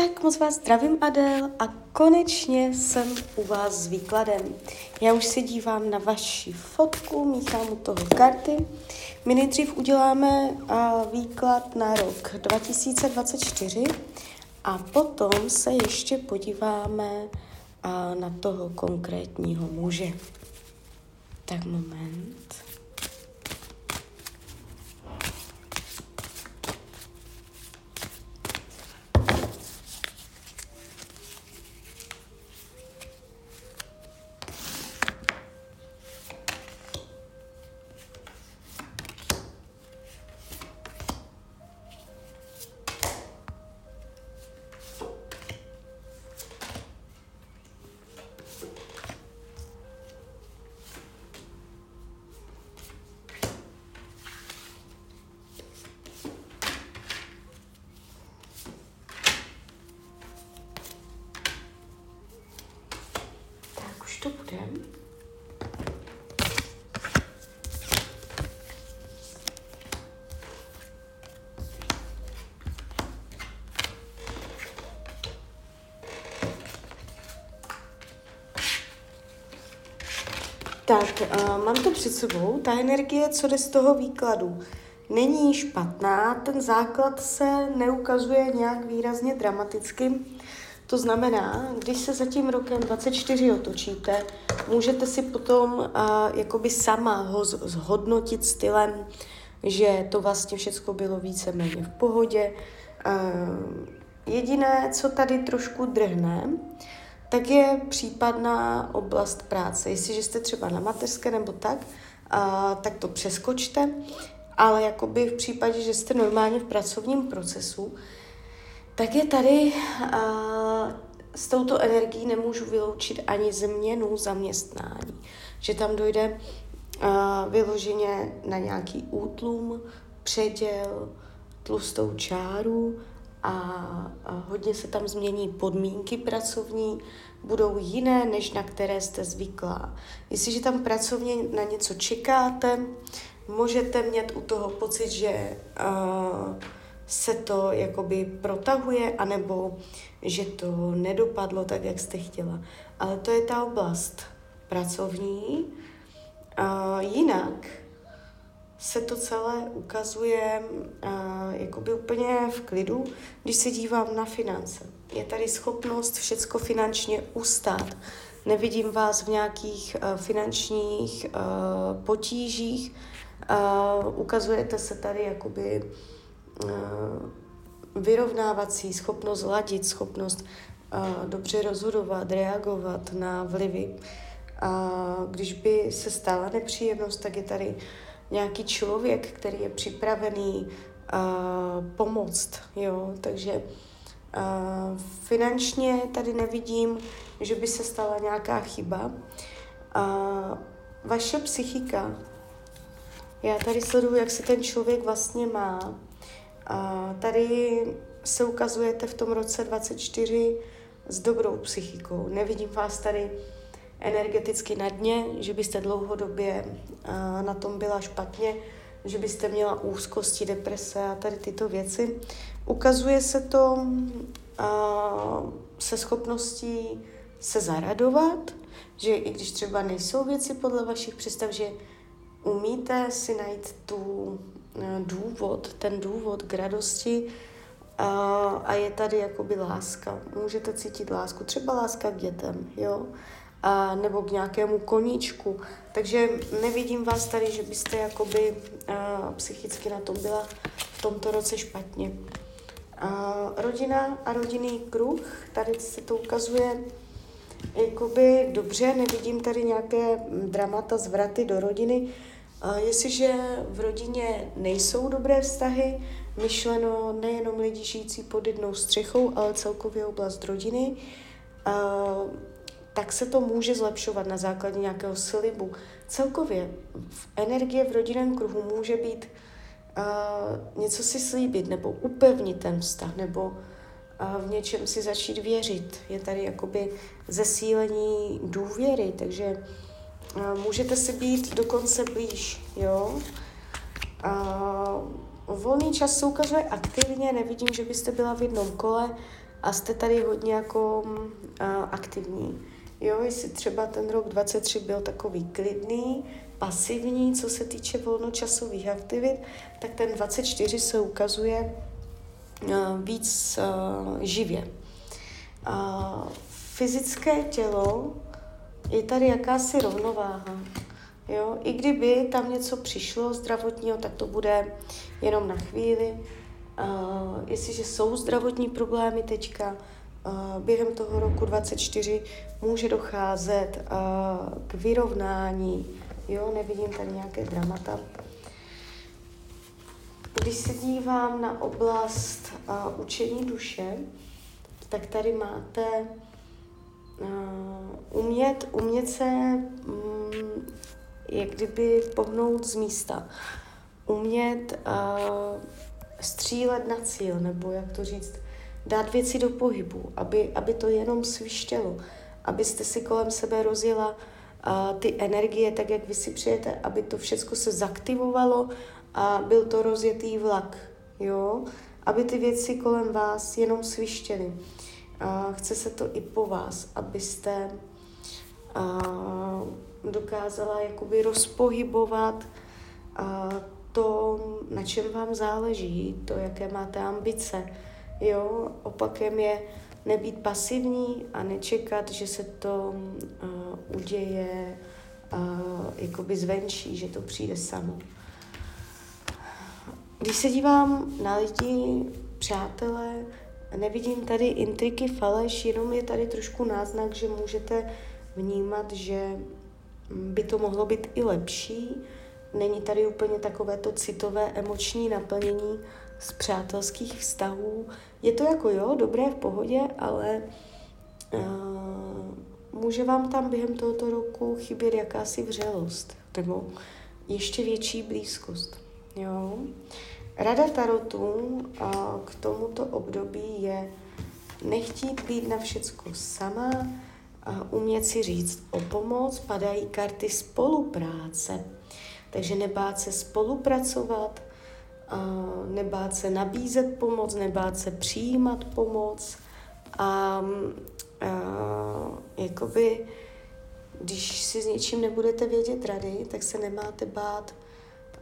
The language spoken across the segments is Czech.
Tak moc vás zdravím, Adel, a konečně jsem u vás s výkladem. Já už se dívám na vaši fotku, míchám u toho karty. My nejdřív uděláme výklad na rok 2024 a potom se ještě podíváme na toho konkrétního muže. Tak moment. Tak, uh, mám to před sebou. Ta energie, co jde z toho výkladu, není špatná, ten základ se neukazuje nějak výrazně dramaticky. To znamená, když se za tím rokem 24 otočíte, můžete si potom uh, jakoby sama ho zhodnotit stylem, že to vlastně všechno bylo víceméně v pohodě. Uh, jediné, co tady trošku drhne, tak je případná oblast práce. Jestliže jste třeba na mateřské nebo tak, uh, tak to přeskočte, ale jakoby v případě, že jste normálně v pracovním procesu, tak je tady uh, s touto energií nemůžu vyloučit ani změnu zaměstnání. Že tam dojde uh, vyloženě na nějaký útlum, předěl, tlustou čáru a, a hodně se tam změní podmínky pracovní, budou jiné, než na které jste zvyklá. Jestliže tam pracovně na něco čekáte, můžete mít u toho pocit, že uh, se to jakoby protahuje, anebo že to nedopadlo tak, jak jste chtěla. Ale to je ta oblast pracovní. A jinak se to celé ukazuje a, jakoby úplně v klidu, když se dívám na finance. Je tady schopnost všecko finančně ustát. Nevidím vás v nějakých a, finančních a, potížích. A, ukazujete se tady jakoby Eh, vyrovnávací schopnost ladit, schopnost uh, dobře rozhodovat, reagovat na vlivy. A když by se stala nepříjemnost, tak je tady nějaký člověk, který je připravený uh, pomoct. Jo? Takže uh, finančně tady nevidím, že by se stala nějaká chyba. Uh, vaše psychika, já tady sleduju, jak se ten člověk vlastně má, a tady se ukazujete v tom roce 24 s dobrou psychikou. Nevidím vás tady energeticky na dně, že byste dlouhodobě na tom byla špatně, že byste měla úzkosti, deprese a tady tyto věci. Ukazuje se to se schopností se zaradovat, že i když třeba nejsou věci podle vašich představ, že umíte si najít tu Eh, důvod, ten důvod k radosti a, a je tady jakoby láska. Můžete cítit lásku, třeba láska k dětem, jo, a, nebo k nějakému koníčku. Takže nevidím vás tady, že byste jakoby a, psychicky na tom byla v tomto roce špatně. A, rodina a rodinný kruh, tady se to ukazuje jakoby dobře, nevidím tady nějaké dramata, zvraty do rodiny, Jestliže v rodině nejsou dobré vztahy, myšleno nejenom lidi žijící pod jednou střechou, ale celkově oblast rodiny, tak se to může zlepšovat na základě nějakého slibu. Celkově energie v rodinném kruhu může být uh, něco si slíbit, nebo upevnit ten vztah, nebo uh, v něčem si začít věřit. Je tady jakoby zesílení důvěry, takže můžete si být dokonce blíž, jo. A volný čas se ukazuje aktivně, nevidím, že byste byla v jednom kole, a jste tady hodně jako uh, aktivní. Jo, jestli třeba ten rok 23 byl takový klidný, pasivní, co se týče volnočasových aktivit, tak ten 24 se ukazuje uh, víc uh, živě. Uh, fyzické tělo je tady jakási rovnováha. Jo? I kdyby tam něco přišlo zdravotního, tak to bude jenom na chvíli. Uh, jestliže jsou zdravotní problémy teďka, během toho roku 24 může docházet k vyrovnání. Jo, nevidím tady nějaké dramata. Když se dívám na oblast učení duše, tak tady máte umět, umět se um, jak kdyby pohnout z místa. Umět uh, střílet na cíl, nebo jak to říct, dát věci do pohybu, aby, aby to jenom svištělo, abyste si kolem sebe rozjela uh, ty energie, tak jak vy si přijete, aby to všechno se zaktivovalo a byl to rozjetý vlak, jo, aby ty věci kolem vás jenom svištěly. Uh, chce se to i po vás, abyste uh, dokázala jakoby rozpohybovat uh, to, na čem vám záleží, to, jaké máte ambice. Jo, opakem je nebýt pasivní a nečekat, že se to uh, uděje uh, jakoby zvenčí, že to přijde samo. Když se dívám na lidi, přátelé, nevidím tady intriky, faleš, jenom je tady trošku náznak, že můžete vnímat, že by to mohlo být i lepší, Není tady úplně takové to citové emoční naplnění z přátelských vztahů. Je to jako jo, dobré v pohodě, ale uh, může vám tam během tohoto roku chybět jakási vřelost nebo ještě větší blízkost. Jo? Rada tarotu uh, k tomuto období je nechtít být na všecko sama, uh, umět si říct o pomoc, padají karty spolupráce, takže nebát se spolupracovat, nebát se nabízet pomoc, nebát se přijímat pomoc a, a jakoby, když si s něčím nebudete vědět rady, tak se nemáte bát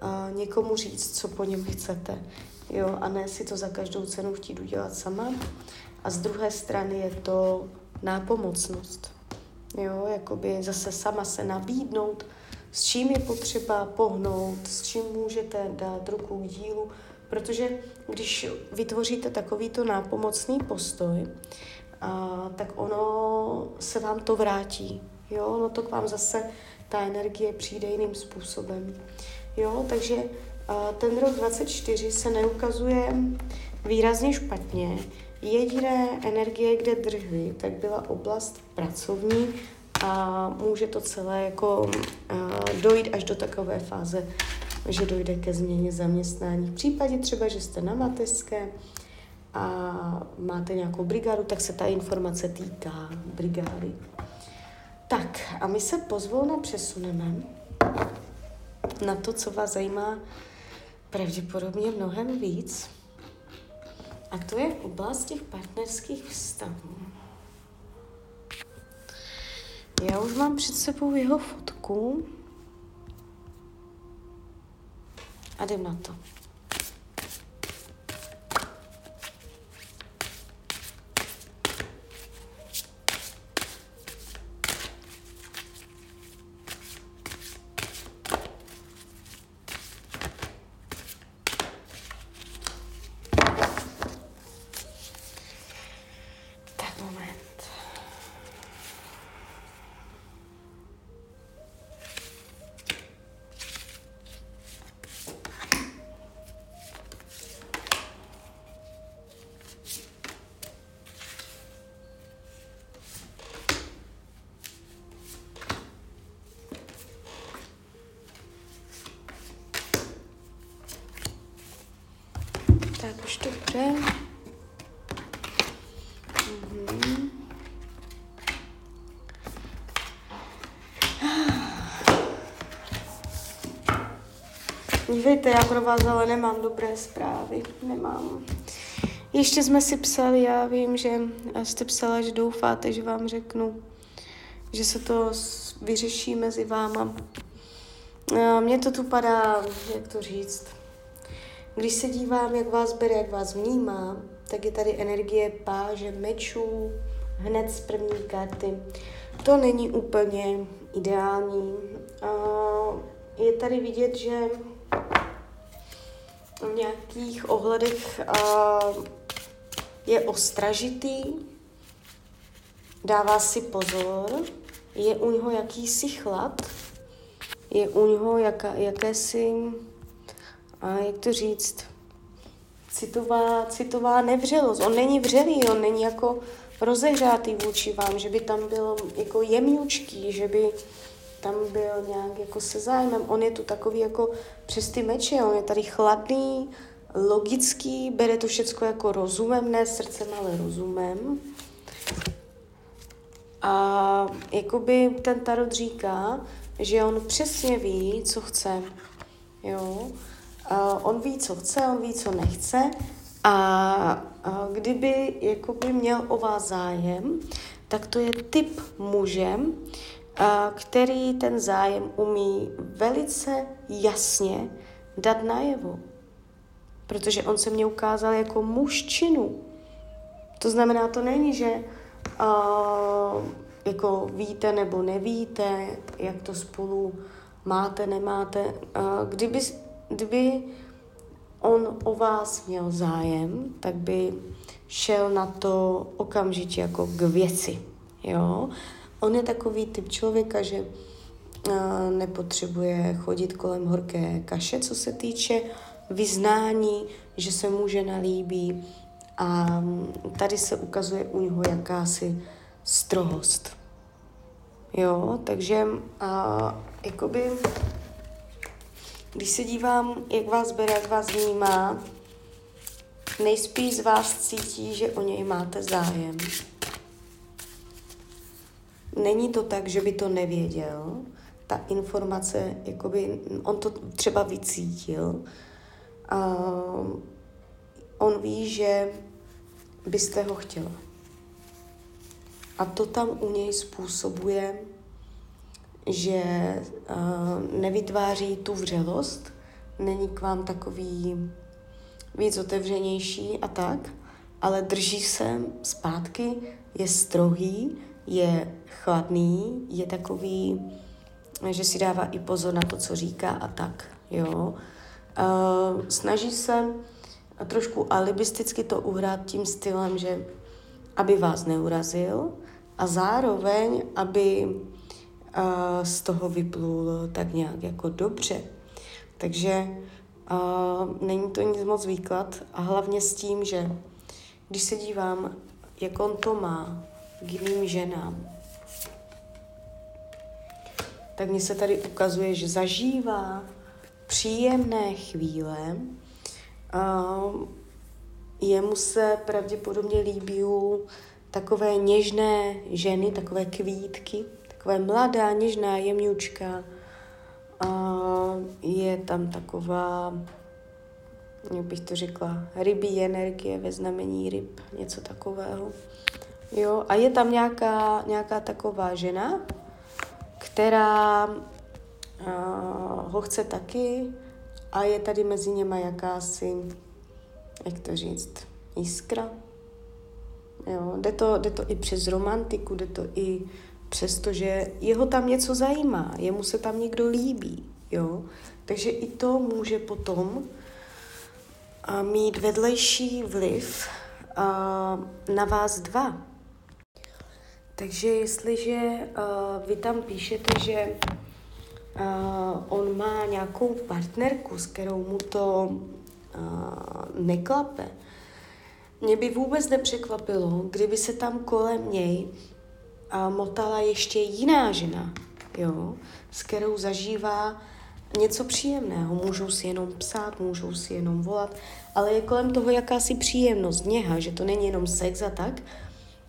a někomu říct, co po něm chcete. Jo, a ne si to za každou cenu chtít udělat sama. A z druhé strany je to nápomocnost. Jo, jakoby zase sama se nabídnout, s čím je potřeba pohnout, s čím můžete dát ruku k dílu, protože když vytvoříte takovýto nápomocný postoj, a, tak ono se vám to vrátí. Jo, no to k vám zase ta energie přijde jiným způsobem. Jo, takže a, ten rok 24 se neukazuje výrazně špatně. Jediné energie, kde drhly, tak byla oblast pracovní, a může to celé jako uh, dojít až do takové fáze, že dojde ke změně zaměstnání. V případě třeba, že jste na mateřské a máte nějakou brigádu, tak se ta informace týká brigády. Tak a my se pozvolna přesuneme na to, co vás zajímá pravděpodobně mnohem víc. A to je oblast těch partnerských vztahů. Já už mám před sebou jeho fotku. A jdem na to. Dobře. Mhm. Dívejte, já pro vás ale nemám dobré zprávy. Nemám. ještě jsme si psali, já vím, že jste psala, že doufáte, že vám řeknu, že se to vyřeší mezi váma. Mně to tu padá, jak to říct, když se dívám, jak vás bere, jak vás vnímá, tak je tady energie páže mečů, hned z první karty. To není úplně ideální. Je tady vidět, že v nějakých ohledech je ostražitý, dává si pozor, je u něho jakýsi chlad, je u něho jaká, jakési, a jak to říct, citová, citová nevřelost. On není vřelý, on není jako rozehřátý vůči vám, že by tam byl jako jemňučký, že by tam byl nějak jako se zájmem. On je tu takový jako přes ty meče, on je tady chladný, logický, bere to všechno jako rozumem, ne srdcem, ale rozumem. A jakoby ten tarot říká, že on přesně ví, co chce. Jo? A on ví, co chce, on ví, co nechce. A, kdyby jakoby měl o vás zájem, tak to je typ mužem, a, který ten zájem umí velice jasně dát najevo. Protože on se mě ukázal jako muž činu. To znamená, to není, že uh, jako víte nebo nevíte, jak to spolu máte, nemáte. Uh, kdyby, kdyby on o vás měl zájem, tak by šel na to okamžitě jako k věci. Jo? On je takový typ člověka, že uh, nepotřebuje chodit kolem horké kaše, co se týče vyznání, že se muže nalíbí, a tady se ukazuje u něho jakási strohost. Jo, takže a, jakoby, když se dívám, jak vás bere, jak vás vnímá, nejspíš z vás cítí, že o něj máte zájem. Není to tak, že by to nevěděl. Ta informace, jakoby, on to třeba vycítil. A on ví, že byste ho chtěla. A to tam u něj způsobuje, že uh, nevytváří tu vřelost, není k vám takový víc otevřenější a tak, ale drží se zpátky, je strohý, je chladný, je takový, že si dává i pozor na to, co říká a tak, jo. Uh, snaží se trošku alibisticky to uhrát tím stylem, že aby vás neurazil a zároveň, aby uh, z toho vyplul tak nějak jako dobře. Takže uh, není to nic moc výklad a hlavně s tím, že když se dívám, jak on to má k jiným ženám, tak mně se tady ukazuje, že zažívá příjemné chvíle, Uh, jemu se pravděpodobně líbí takové něžné ženy, takové kvítky, takové mladá, něžná, jemňučka. Uh, je tam taková, jak bych to řekla, rybí energie ve znamení ryb, něco takového. Jo, a je tam nějaká, nějaká taková žena, která uh, ho chce taky, a je tady mezi něma jakási, jak to říct, jiskra. Jo, jde, to, jde to i přes romantiku, jde to i přes to, že jeho tam něco zajímá, jemu se tam někdo líbí. Jo? Takže i to může potom a, mít vedlejší vliv a, na vás dva. Takže jestliže a, vy tam píšete, že on má nějakou partnerku, s kterou mu to uh, neklape, mě by vůbec nepřekvapilo, kdyby se tam kolem něj motala ještě jiná žena, jo, s kterou zažívá něco příjemného. Můžou si jenom psát, můžou si jenom volat, ale je kolem toho jakási příjemnost, něha, že to není jenom sex a tak,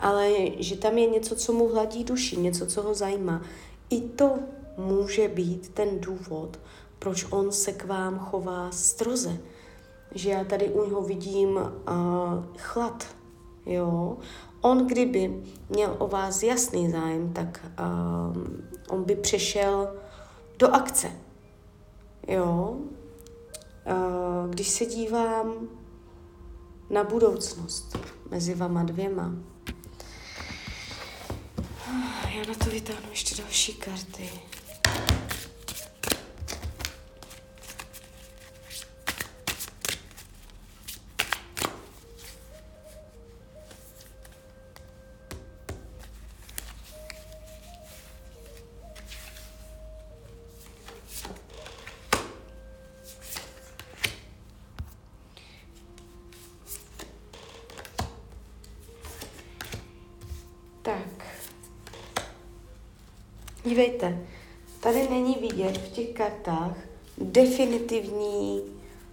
ale že tam je něco, co mu hladí duši, něco, co ho zajímá. I to může být ten důvod, proč on se k vám chová stroze. že já tady u něho vidím uh, chlad, jo. On kdyby měl o vás jasný zájem, tak uh, on by přešel do akce, jo. Uh, když se dívám na budoucnost mezi vama dvěma, já na to vytáhnu ještě další karty. Dívejte, tady není vidět v těch kartách definitivní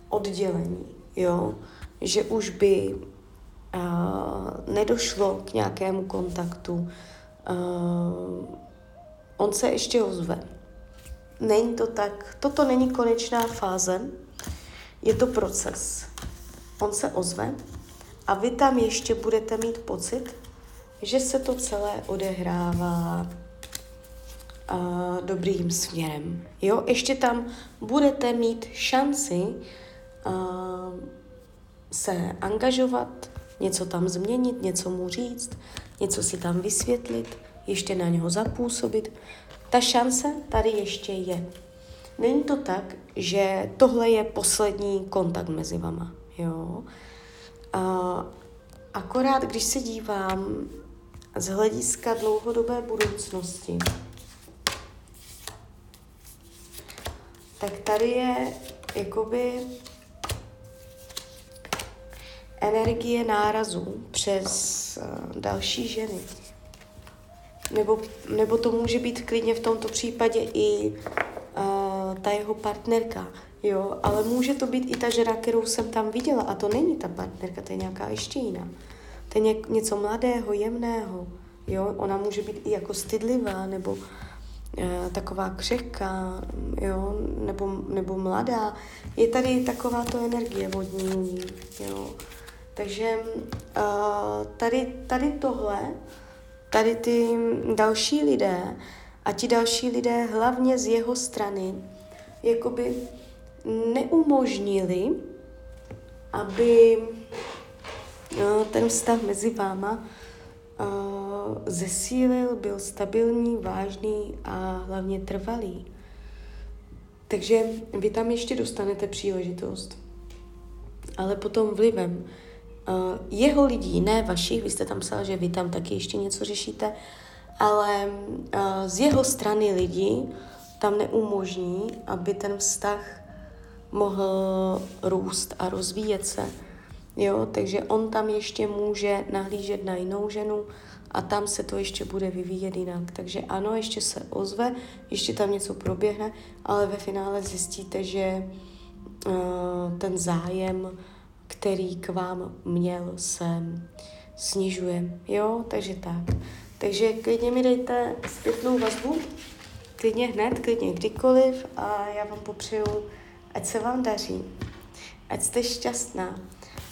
oddělení, jo? že už by uh, nedošlo k nějakému kontaktu. Uh, on se ještě ozve. Není to tak, toto není konečná fáze, je to proces. On se ozve a vy tam ještě budete mít pocit, že se to celé odehrává uh, dobrým směrem. Jo, ještě tam budete mít šanci uh, se angažovat, něco tam změnit, něco mu říct, něco si tam vysvětlit, ještě na něho zapůsobit. Ta šance tady ještě je. Není to tak, že tohle je poslední kontakt mezi vama. Jo? Uh, akorát, když se dívám z hlediska dlouhodobé budoucnosti, tak tady je jakoby energie nárazu přes uh, další ženy. Nebo, nebo to může být klidně v tomto případě i uh, ta jeho partnerka, jo, ale může to být i ta žena, kterou jsem tam viděla a to není ta partnerka, to je nějaká ještě jiná. To je ně, něco mladého, jemného, jo, ona může být i jako stydlivá, nebo Eh, taková křehká, jo, nebo, nebo mladá. Je tady taková to energie vodní, jo. Takže uh, tady, tady tohle, tady ty další lidé a ti další lidé hlavně z jeho strany jakoby neumožnili, aby uh, ten vztah mezi váma zesílil, byl stabilní, vážný a hlavně trvalý. Takže vy tam ještě dostanete příležitost, ale potom vlivem uh, jeho lidí, ne vašich, vy jste tam psal, že vy tam taky ještě něco řešíte, ale uh, z jeho strany lidí tam neumožní, aby ten vztah mohl růst a rozvíjet se Jo, takže on tam ještě může nahlížet na jinou ženu a tam se to ještě bude vyvíjet jinak. Takže ano, ještě se ozve, ještě tam něco proběhne, ale ve finále zjistíte, že uh, ten zájem, který k vám měl, se snižuje. Jo, takže tak. Takže klidně mi dejte zpětnou vazbu, klidně hned, klidně kdykoliv a já vám popřeju, ať se vám daří, ať jste šťastná,